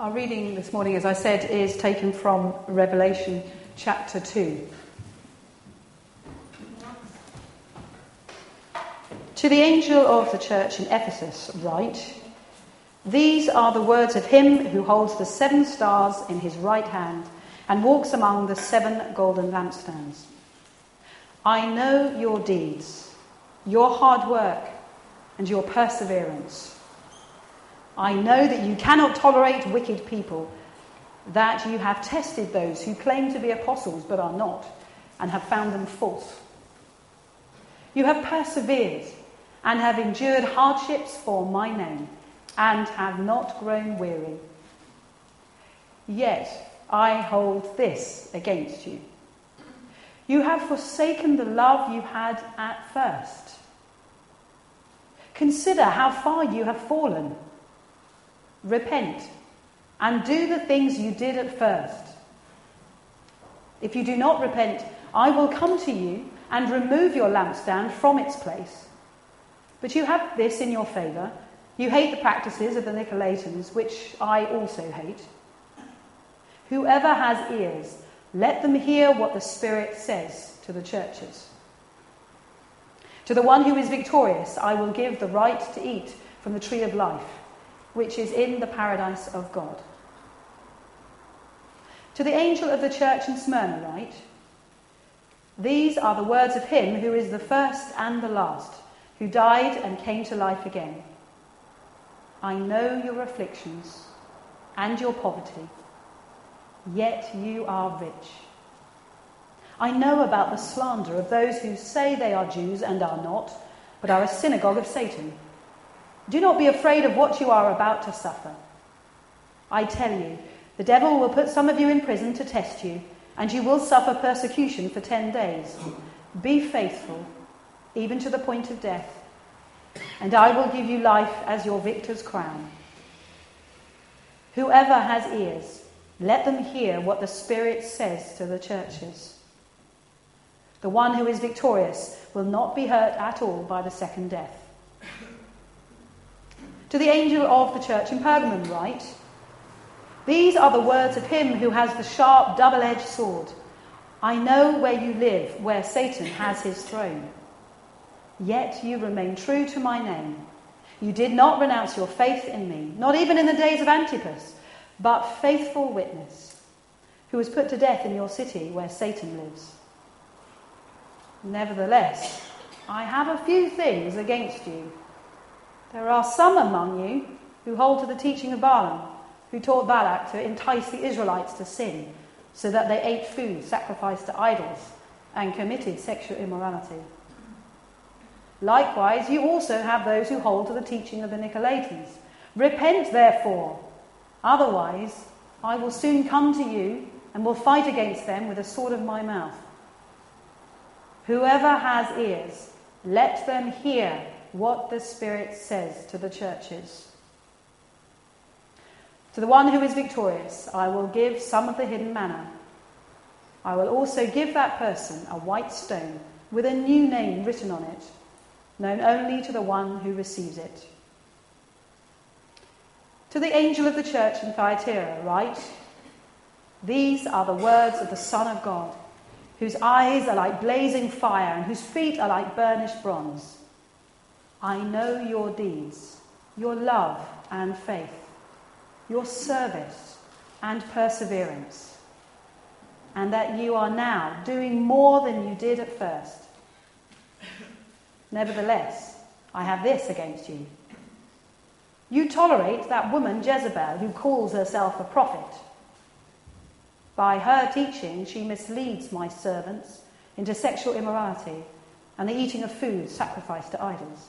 Our reading this morning, as I said, is taken from Revelation chapter 2. To the angel of the church in Ephesus, write These are the words of him who holds the seven stars in his right hand and walks among the seven golden lampstands. I know your deeds, your hard work, and your perseverance I know that you cannot tolerate wicked people, that you have tested those who claim to be apostles but are not, and have found them false. You have persevered and have endured hardships for my name, and have not grown weary. Yet I hold this against you. You have forsaken the love you had at first. Consider how far you have fallen. Repent and do the things you did at first. If you do not repent, I will come to you and remove your lampstand from its place. But you have this in your favour. You hate the practices of the Nicolaitans, which I also hate. Whoever has ears, let them hear what the Spirit says to the churches. To the one who is victorious, I will give the right to eat from the tree of life which is in the paradise of God. To the angel of the church in Smyrna, write These are the words of him who is the first and the last, who died and came to life again. I know your afflictions and your poverty, yet you are rich. I know about the slander of those who say they are Jews and are not, but are a synagogue of Satan. Do not be afraid of what you are about to suffer. I tell you, the devil will put some of you in prison to test you, and you will suffer persecution for ten days. Be faithful, even to the point of death, and I will give you life as your victor's crown. Whoever has ears, let them hear what the Spirit says to the churches. The one who is victorious will not be hurt at all by the second death. To the angel of the church in Pergamum, write These are the words of him who has the sharp, double edged sword. I know where you live, where Satan has his throne. Yet you remain true to my name. You did not renounce your faith in me, not even in the days of Antipas, but faithful witness, who was put to death in your city where Satan lives. Nevertheless, I have a few things against you there are some among you who hold to the teaching of Balaam, who taught Balak to entice the Israelites to sin, so that they ate food sacrificed to idols and committed sexual immorality. Likewise, you also have those who hold to the teaching of the Nicolaitans. Repent, therefore, otherwise I will soon come to you and will fight against them with the sword of my mouth. Whoever has ears, let them hear what the Spirit says to the churches. To the one who is victorious, I will give some of the hidden manna. I will also give that person a white stone with a new name written on it, known only to the one who receives it. To the angel of the church in Thyatira, write These are the words of the Son of God, whose eyes are like blazing fire and whose feet are like burnished bronze. I know your deeds, your love and faith, your service and perseverance, and that you are now doing more than you did at first. Nevertheless, I have this against you. You tolerate that woman Jezebel who calls herself a prophet. By her teaching, she misleads my servants into sexual immorality and the eating of food sacrificed to idols.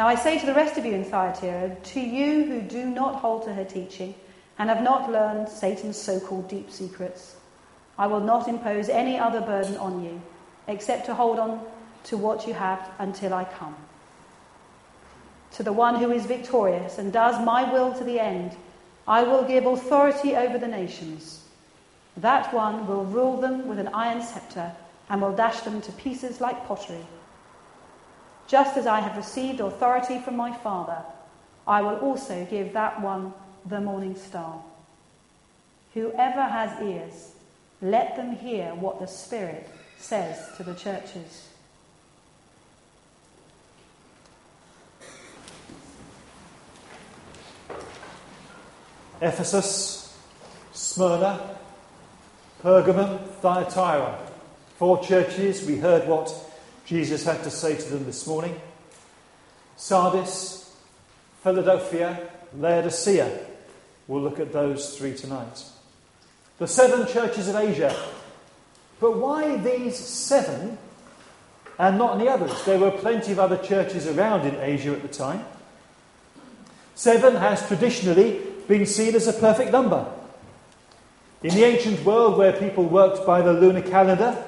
Now I say to the rest of you in Thyatira, to you who do not hold to her teaching and have not learned Satan's so called deep secrets. I will not impose any other burden on you except to hold on to what you have until I come. To the one who is victorious and does my will to the end, I will give authority over the nations. That one will rule them with an iron scepter and will dash them to pieces like pottery. Just as I have received authority from my Father, I will also give that one the morning star. Whoever has ears, let them hear what the Spirit says to the churches. Ephesus, Smyrna, Pergamum, Thyatira. Four churches. We heard what Jesus had to say to them this morning. Sardis, Philadelphia, Laodicea. We'll look at those three tonight. The seven churches of Asia. But why these seven and not any others? There were plenty of other churches around in Asia at the time. Seven has traditionally been seen as a perfect number. In the ancient world, where people worked by the lunar calendar,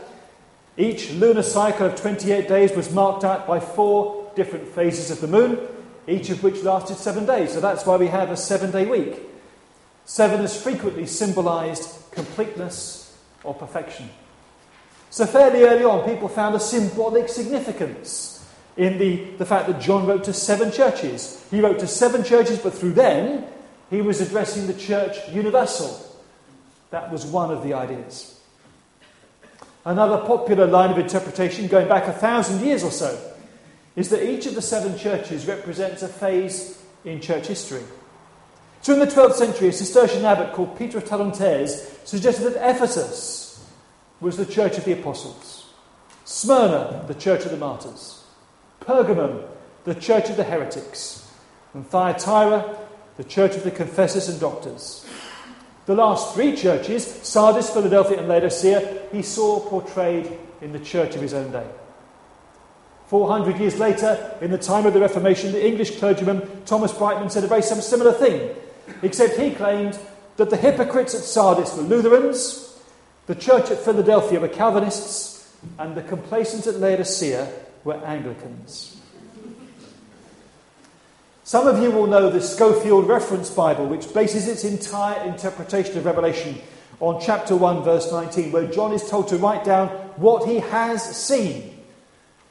each lunar cycle of 28 days was marked out by four different phases of the moon, each of which lasted seven days. So that's why we have a seven day week. Seven is frequently symbolized completeness or perfection. So, fairly early on, people found a symbolic significance in the, the fact that John wrote to seven churches. He wrote to seven churches, but through them, he was addressing the church universal. That was one of the ideas. Another popular line of interpretation, going back a thousand years or so, is that each of the seven churches represents a phase in church history. So, in the 12th century, a Cistercian abbot called Peter of Talontaires suggested that Ephesus was the church of the apostles, Smyrna, the church of the martyrs, Pergamum, the church of the heretics, and Thyatira, the church of the confessors and doctors. The last three churches, Sardis, Philadelphia, and Laodicea, he saw portrayed in the church of his own day. 400 years later, in the time of the Reformation, the English clergyman Thomas Brightman said a very similar thing, except he claimed that the hypocrites at Sardis were Lutherans, the church at Philadelphia were Calvinists, and the complacent at Laodicea were Anglicans. Some of you will know the Scofield Reference Bible, which bases its entire interpretation of Revelation on chapter 1, verse 19, where John is told to write down what he has seen.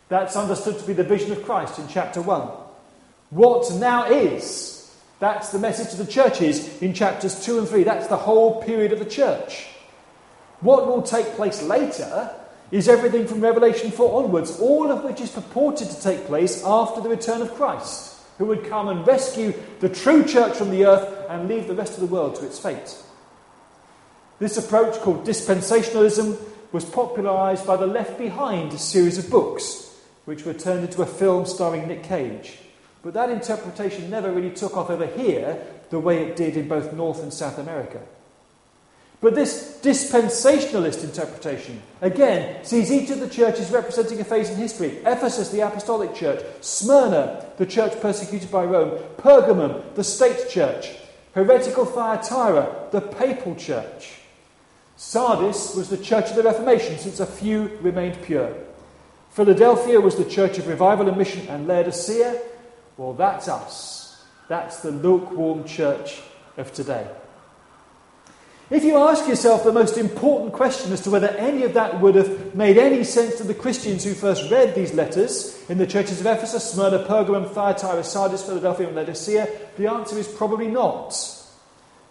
That's understood to be the vision of Christ in chapter 1. What now is, that's the message to the churches in chapters 2 and 3. That's the whole period of the church. What will take place later is everything from Revelation 4 onwards, all of which is purported to take place after the return of Christ who would come and rescue the true church from the earth and leave the rest of the world to its fate. This approach, called dispensationalism, was popularized by the Left Behind series of books, which were turned into a film starring Nick Cage. But that interpretation never really took off over here the way it did in both North and South America. But this dispensationalist interpretation, again, sees each of the churches representing a phase in history. Ephesus, the apostolic church. Smyrna, the church persecuted by Rome. Pergamum, the state church. Heretical Thyatira, the papal church. Sardis was the church of the Reformation, since a few remained pure. Philadelphia was the church of revival and mission, and Laodicea, well, that's us. That's the lukewarm church of today. If you ask yourself the most important question as to whether any of that would have made any sense to the Christians who first read these letters in the churches of Ephesus, Smyrna, Pergamum, Thyatira, Sardis, Philadelphia, and Laodicea, the answer is probably not.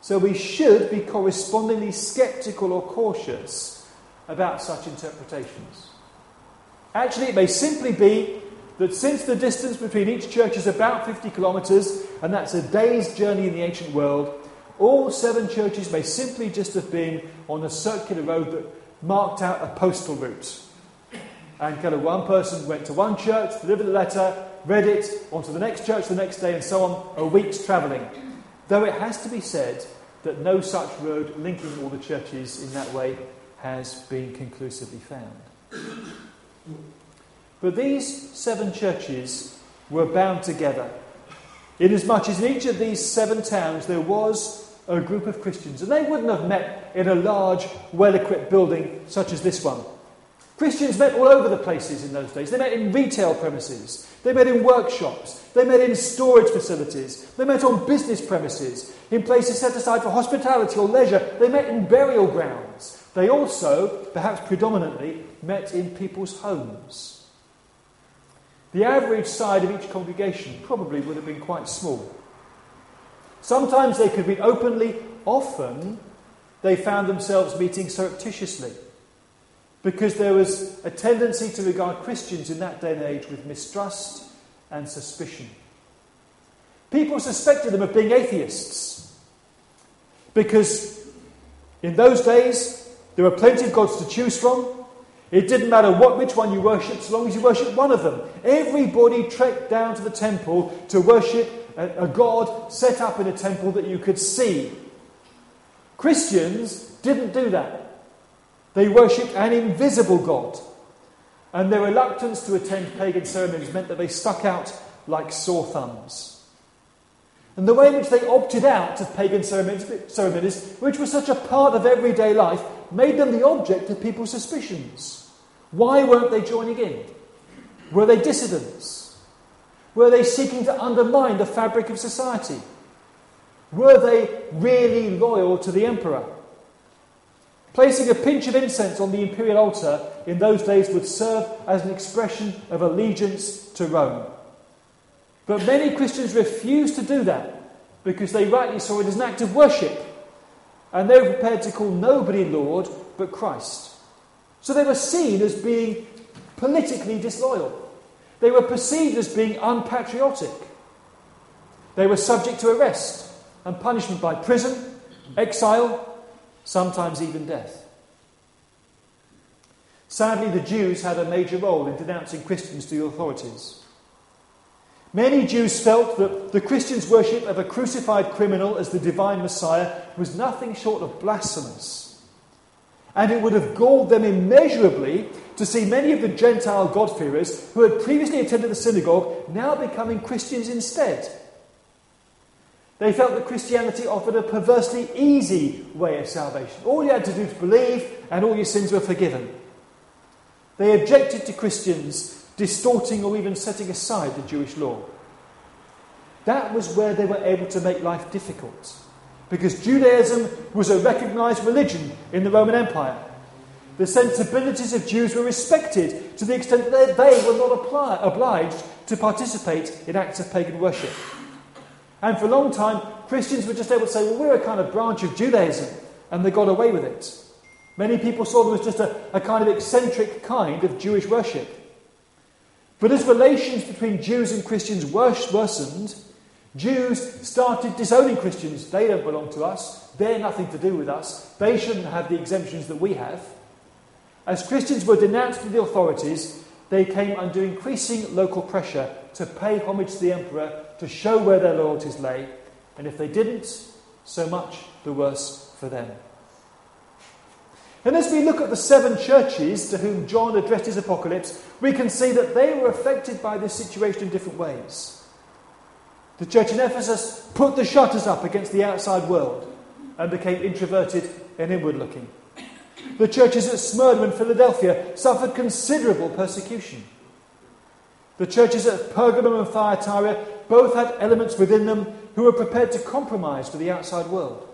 So we should be correspondingly skeptical or cautious about such interpretations. Actually, it may simply be that since the distance between each church is about 50 kilometres, and that's a day's journey in the ancient world, all seven churches may simply just have been on a circular road that marked out a postal route. And kind of one person went to one church, delivered the letter, read it, on to the next church the next day, and so on, a week's travelling. Though it has to be said that no such road linking all the churches in that way has been conclusively found. But these seven churches were bound together, inasmuch as in each of these seven towns there was a group of Christians. And they wouldn't have met in a large, well equipped building such as this one. Christians met all over the places in those days. They met in retail premises, they met in workshops, they met in storage facilities, they met on business premises, in places set aside for hospitality or leisure, they met in burial grounds. They also, perhaps predominantly, met in people's homes. The average size of each congregation probably would have been quite small. Sometimes they could meet openly, often they found themselves meeting surreptitiously because there was a tendency to regard Christians in that day and age with mistrust and suspicion. People suspected them of being atheists because in those days there were plenty of gods to choose from. It didn't matter what which one you worshipped, so long as you worshipped one of them. Everybody trekked down to the temple to worship a, a god set up in a temple that you could see. Christians didn't do that. They worshipped an invisible God, and their reluctance to attend pagan ceremonies meant that they stuck out like sore thumbs. And the way in which they opted out of pagan ceremonies, which was such a part of everyday life, made them the object of people's suspicions. Why weren't they joining in? Were they dissidents? Were they seeking to undermine the fabric of society? Were they really loyal to the emperor? Placing a pinch of incense on the imperial altar in those days would serve as an expression of allegiance to Rome. But many Christians refused to do that because they rightly saw it as an act of worship, and they were prepared to call nobody Lord but Christ. So they were seen as being politically disloyal. They were perceived as being unpatriotic. They were subject to arrest and punishment by prison, exile, sometimes even death. Sadly, the Jews had a major role in denouncing Christians to the authorities. Many Jews felt that the Christians' worship of a crucified criminal as the divine Messiah was nothing short of blasphemous. And it would have galled them immeasurably to see many of the Gentile God-fearers who had previously attended the synagogue now becoming Christians instead. They felt that Christianity offered a perversely easy way of salvation. All you had to do was believe, and all your sins were forgiven. They objected to Christians distorting or even setting aside the Jewish law. That was where they were able to make life difficult, because Judaism was a recognized religion in the Roman Empire. The sensibilities of Jews were respected to the extent that they were not apply, obliged to participate in acts of pagan worship. And for a long time, Christians were just able to say, well, we're a kind of branch of Judaism, and they got away with it. Many people saw them as just a, a kind of eccentric kind of Jewish worship. But as relations between Jews and Christians worsened, Jews started disowning Christians. They don't belong to us. They're nothing to do with us. They shouldn't have the exemptions that we have. As Christians were denounced to the authorities, they came under increasing local pressure to pay homage to the emperor, to show where their loyalties lay, and if they didn't, so much the worse for them. And as we look at the seven churches to whom John addressed his apocalypse, we can see that they were affected by this situation in different ways. The church in Ephesus put the shutters up against the outside world and became introverted and inward looking. The churches at Smyrna and Philadelphia suffered considerable persecution. The churches at Pergamum and Thyatira both had elements within them who were prepared to compromise to the outside world.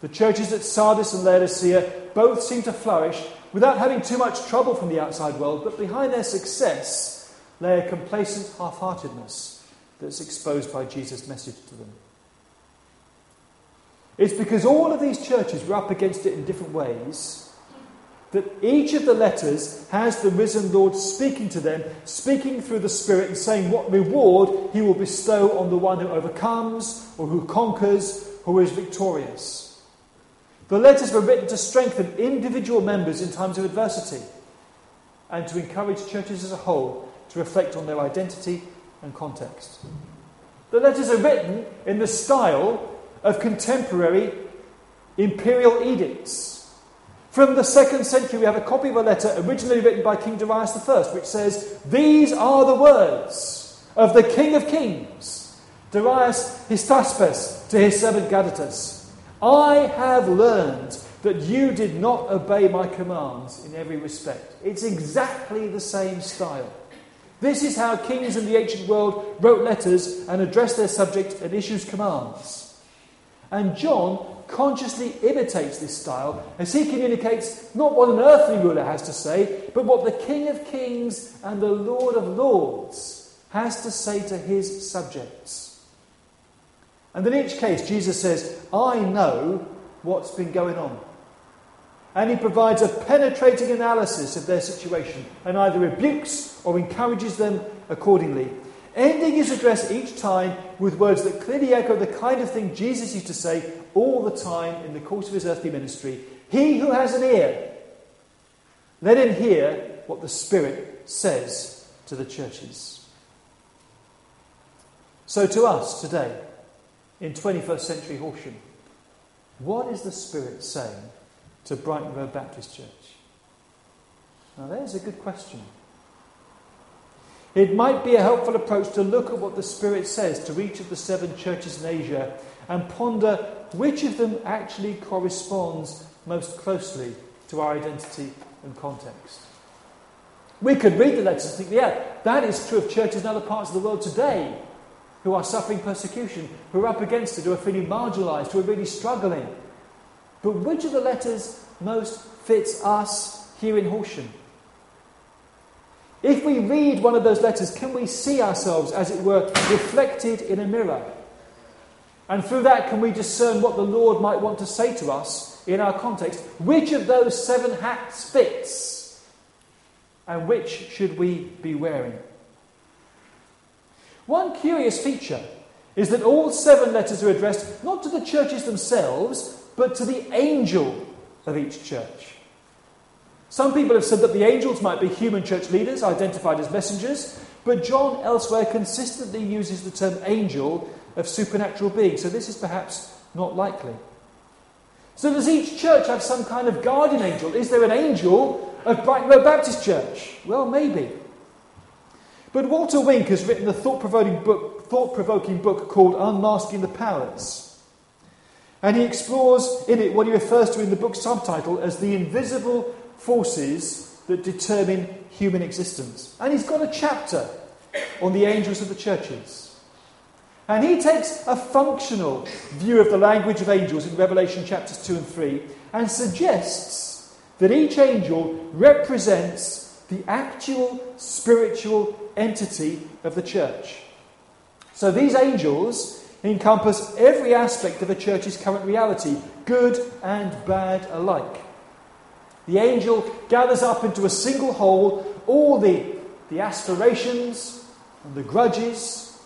The churches at Sardis and Laodicea both seemed to flourish without having too much trouble from the outside world, but behind their success lay a complacent half heartedness that's exposed by Jesus' message to them. It's because all of these churches were up against it in different ways that each of the letters has the risen Lord speaking to them, speaking through the Spirit, and saying what reward he will bestow on the one who overcomes, or who conquers, or who is victorious. The letters were written to strengthen individual members in times of adversity and to encourage churches as a whole to reflect on their identity and context. The letters are written in the style of contemporary imperial edicts from the second century, we have a copy of a letter originally written by King Darius I, which says, These are the words of the King of Kings, Darius Hystaspes to his servant Gadatas. I have learned that you did not obey my commands in every respect. It's exactly the same style. This is how kings in the ancient world wrote letters and addressed their subject and issued commands. And John consciously imitates this style as he communicates not what an earthly ruler has to say, but what the King of Kings and the Lord of Lords has to say to his subjects. And in each case, Jesus says, I know what's been going on. And he provides a penetrating analysis of their situation and either rebukes or encourages them accordingly ending his address each time with words that clearly echo the kind of thing Jesus used to say all the time in the course of his earthly ministry He who has an ear, let him hear what the Spirit says to the churches. So, to us today, in 21st century Horsham, what is the Spirit saying to Brighton Road Baptist Church? Now, there's a good question. It might be a helpful approach to look at what the Spirit says to each of the seven churches in Asia and ponder which of them actually corresponds most closely to our identity and context. We could read the letters and think, yeah, that is true of churches in other parts of the world today who are suffering persecution, who are up against it, who are feeling marginalized, who are really struggling. But which of the letters most fits us here in Horsham? If we read one of those letters, can we see ourselves, as it were, reflected in a mirror? And through that, can we discern what the Lord might want to say to us in our context? Which of those seven hats fits? And which should we be wearing? One curious feature is that all seven letters are addressed not to the churches themselves, but to the angel of each church. Some people have said that the angels might be human church leaders identified as messengers, but John elsewhere consistently uses the term angel of supernatural being, so this is perhaps not likely. So, does each church have some kind of guardian angel? Is there an angel of Brighton Road Baptist Church? Well, maybe. But Walter Wink has written a thought provoking book, thought-provoking book called Unmasking the Powers. And he explores in it what he refers to in the book's subtitle as the invisible forces that determine human existence. And he's got a chapter on the angels of the churches. And he takes a functional view of the language of angels in Revelation chapters 2 and 3 and suggests that each angel represents the actual spiritual entity of the church. So these angels encompass every aspect of a church's current reality, good and bad alike. The angel gathers up into a single whole all the, the aspirations and the grudges,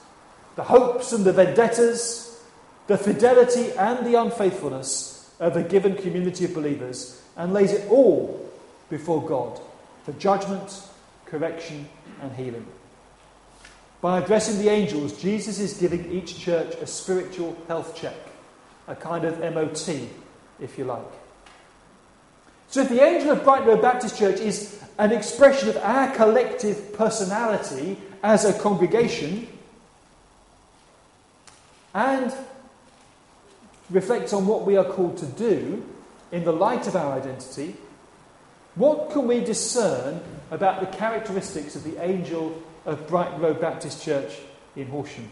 the hopes and the vendettas, the fidelity and the unfaithfulness of a given community of believers and lays it all before God for judgment, correction, and healing. By addressing the angels, Jesus is giving each church a spiritual health check, a kind of MOT, if you like. So, if the angel of Brighton Road Baptist Church is an expression of our collective personality as a congregation and reflects on what we are called to do in the light of our identity, what can we discern about the characteristics of the angel of Brighton Road Baptist Church in Horsham?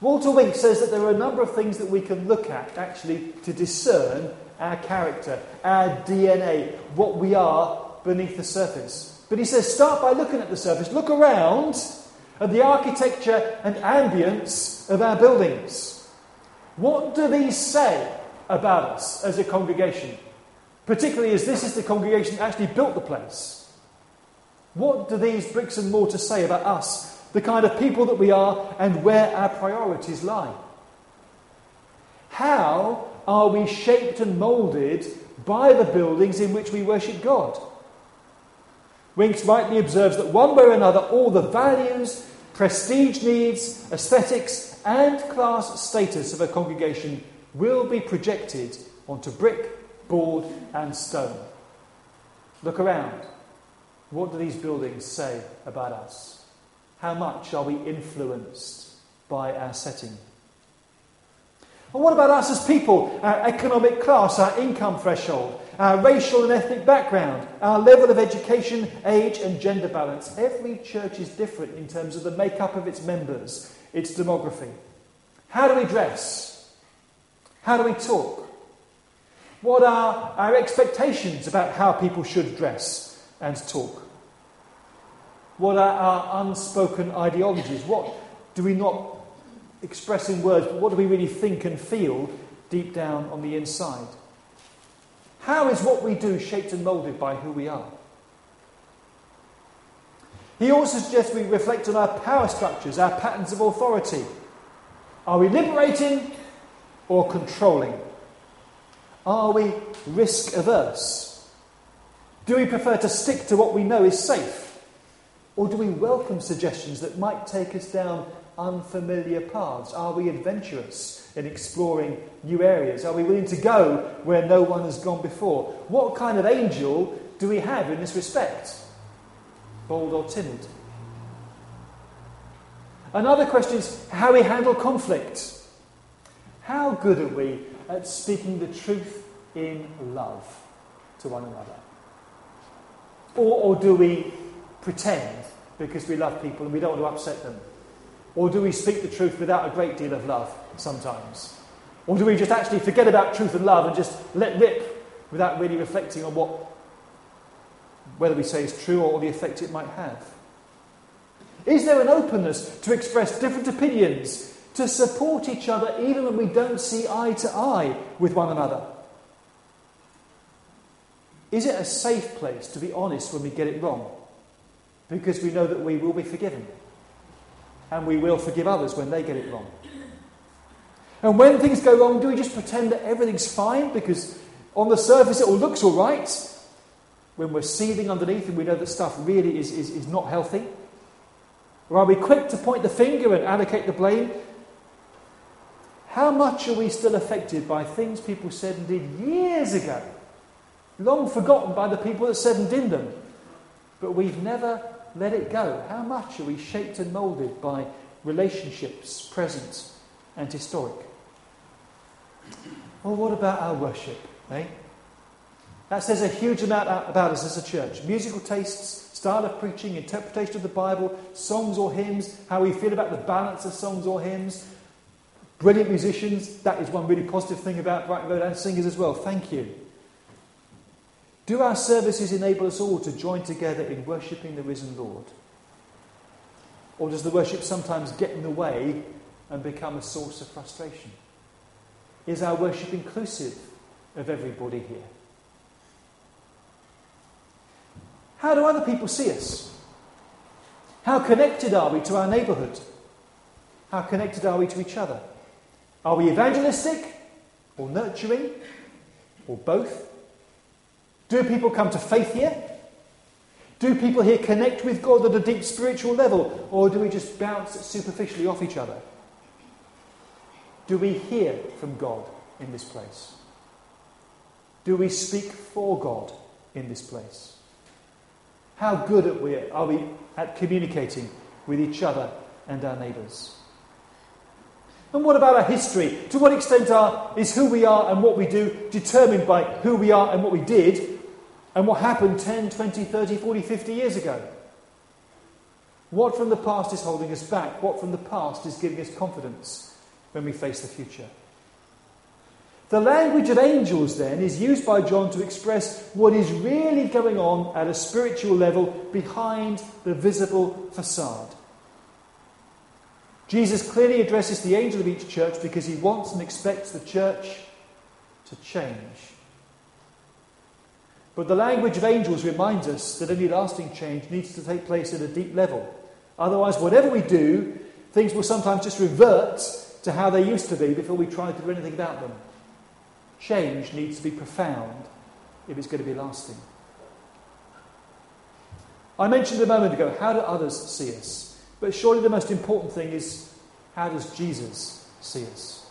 Walter Wink says that there are a number of things that we can look at actually to discern our character, our DNA, what we are beneath the surface. But he says, start by looking at the surface. Look around at the architecture and ambience of our buildings. What do these say about us as a congregation? Particularly as this is the congregation that actually built the place. What do these bricks and mortar say about us, the kind of people that we are, and where our priorities lie? How are we shaped and moulded by the buildings in which we worship God? Winks rightly observes that one way or another, all the values, prestige needs, aesthetics, and class status of a congregation will be projected onto brick, board, and stone. Look around. What do these buildings say about us? How much are we influenced by our setting. What about us as people? Our economic class, our income threshold, our racial and ethnic background, our level of education, age, and gender balance. Every church is different in terms of the makeup of its members, its demography. How do we dress? How do we talk? What are our expectations about how people should dress and talk? What are our unspoken ideologies? What do we not express in words, but what do we really think and feel deep down on the inside? How is what we do shaped and moulded by who we are? He also suggests we reflect on our power structures, our patterns of authority. Are we liberating or controlling? Are we risk averse? Do we prefer to stick to what we know is safe? Or do we welcome suggestions that might take us down unfamiliar paths? Are we adventurous in exploring new areas? Are we willing to go where no one has gone before? What kind of angel do we have in this respect? Bold or timid? Another question is how we handle conflict. How good are we at speaking the truth in love to one another? Or, or do we pretend because we love people and we don't want to upset them? Or do we speak the truth without a great deal of love sometimes? Or do we just actually forget about truth and love and just let rip without really reflecting on what, whether we say is true or the effect it might have? Is there an openness to express different opinions, to support each other even when we don't see eye to eye with one another? Is it a safe place to be honest when we get it wrong? Because we know that we will be forgiven and we will forgive others when they get it wrong. And when things go wrong, do we just pretend that everything's fine because on the surface it all looks all right? When we're seething underneath and we know that stuff really is, is, is not healthy? Or are we quick to point the finger and allocate the blame? How much are we still affected by things people said and did years ago? Long forgotten by the people that said and did them. But we've never let it go. How much are we shaped and moulded by relationships, present and historic? Well, what about our worship? Eh? That says a huge amount about us as a church. Musical tastes, style of preaching, interpretation of the Bible, songs or hymns, how we feel about the balance of songs or hymns. Brilliant musicians, that is one really positive thing about Brighton Road and singers as well. Thank you. Do our services enable us all to join together in worshipping the risen Lord? Or does the worship sometimes get in the way and become a source of frustration? Is our worship inclusive of everybody here? How do other people see us? How connected are we to our neighbourhood? How connected are we to each other? Are we evangelistic or nurturing or both? Do people come to faith here? Do people here connect with God at a deep spiritual level? Or do we just bounce superficially off each other? Do we hear from God in this place? Do we speak for God in this place? How good are we, at communicating with each other and our neighbours? And what about our history? To what extent are, is who we are and what we do determined by who we are and what we did, and what happened 10, 20, 30, 40, 50 years ago. What from the past is holding us back? What from the past is giving us confidence when we face the future? The language of angels, then, is used by John to express what is really going on at a spiritual level behind the visible facade. Jesus clearly addresses the angel of each church because he wants and expects the church to change. But the language of angels reminds us that any lasting change needs to take place at a deep level. Otherwise, whatever we do, things will sometimes just revert to how they used to be before we try to do anything about them. Change needs to be profound if it's going to be lasting. I mentioned a moment ago how do others see us? But surely the most important thing is how does Jesus see us?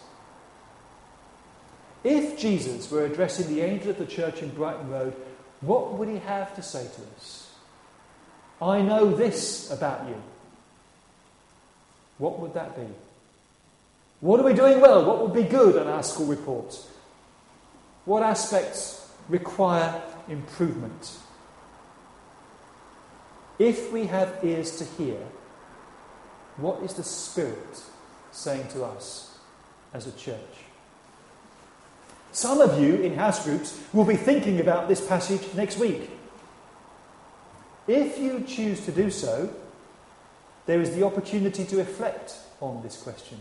If Jesus were addressing the angel of the church in Brighton Road what would he have to say to us? I know this about you. What would that be? What are we doing well? What would be good on our school report? What aspects require improvement? If we have ears to hear, what is the Spirit saying to us as a church? Some of you in house groups will be thinking about this passage next week. If you choose to do so, there is the opportunity to reflect on this question.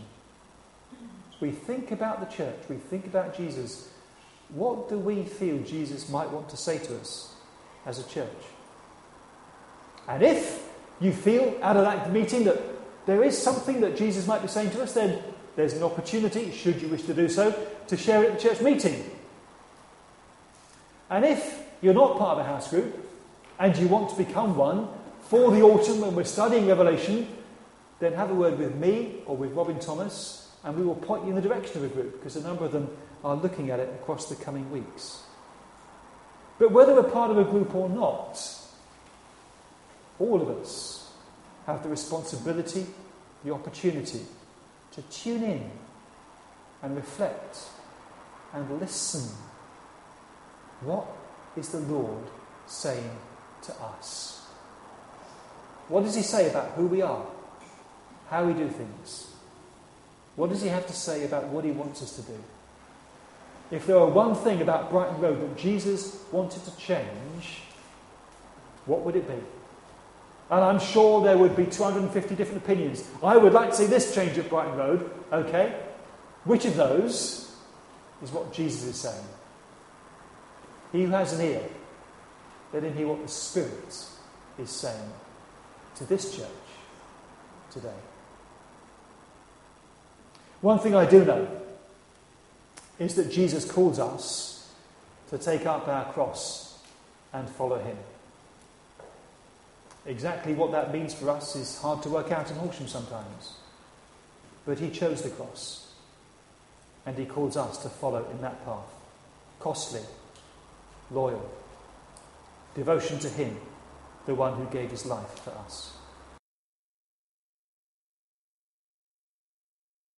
We think about the church, we think about Jesus. What do we feel Jesus might want to say to us as a church? And if you feel out of that meeting that there is something that Jesus might be saying to us, then there's an opportunity, should you wish to do so, to share it at the church meeting. And if you're not part of a house group and you want to become one for the autumn when we're studying Revelation, then have a word with me or with Robin Thomas and we will point you in the direction of a group because a number of them are looking at it across the coming weeks. But whether we're part of a group or not, all of us have the responsibility, the opportunity to tune in and reflect and listen. What is the Lord saying to us? What does He say about who we are, how we do things? What does He have to say about what He wants us to do? If there were one thing about Brighton Road that Jesus wanted to change, what would it be? And I'm sure there would be 250 different opinions. I would like to see this change at Brighton Road. Okay. Which of those is what Jesus is saying? He who has an ear, let him hear what the Spirit is saying to this church today. One thing I do know is that Jesus calls us to take up our cross and follow him. Exactly what that means for us is hard to work out in Horsham sometimes. But he chose the cross. And he calls us to follow in that path. Costly, loyal, devotion to him, the one who gave his life for us.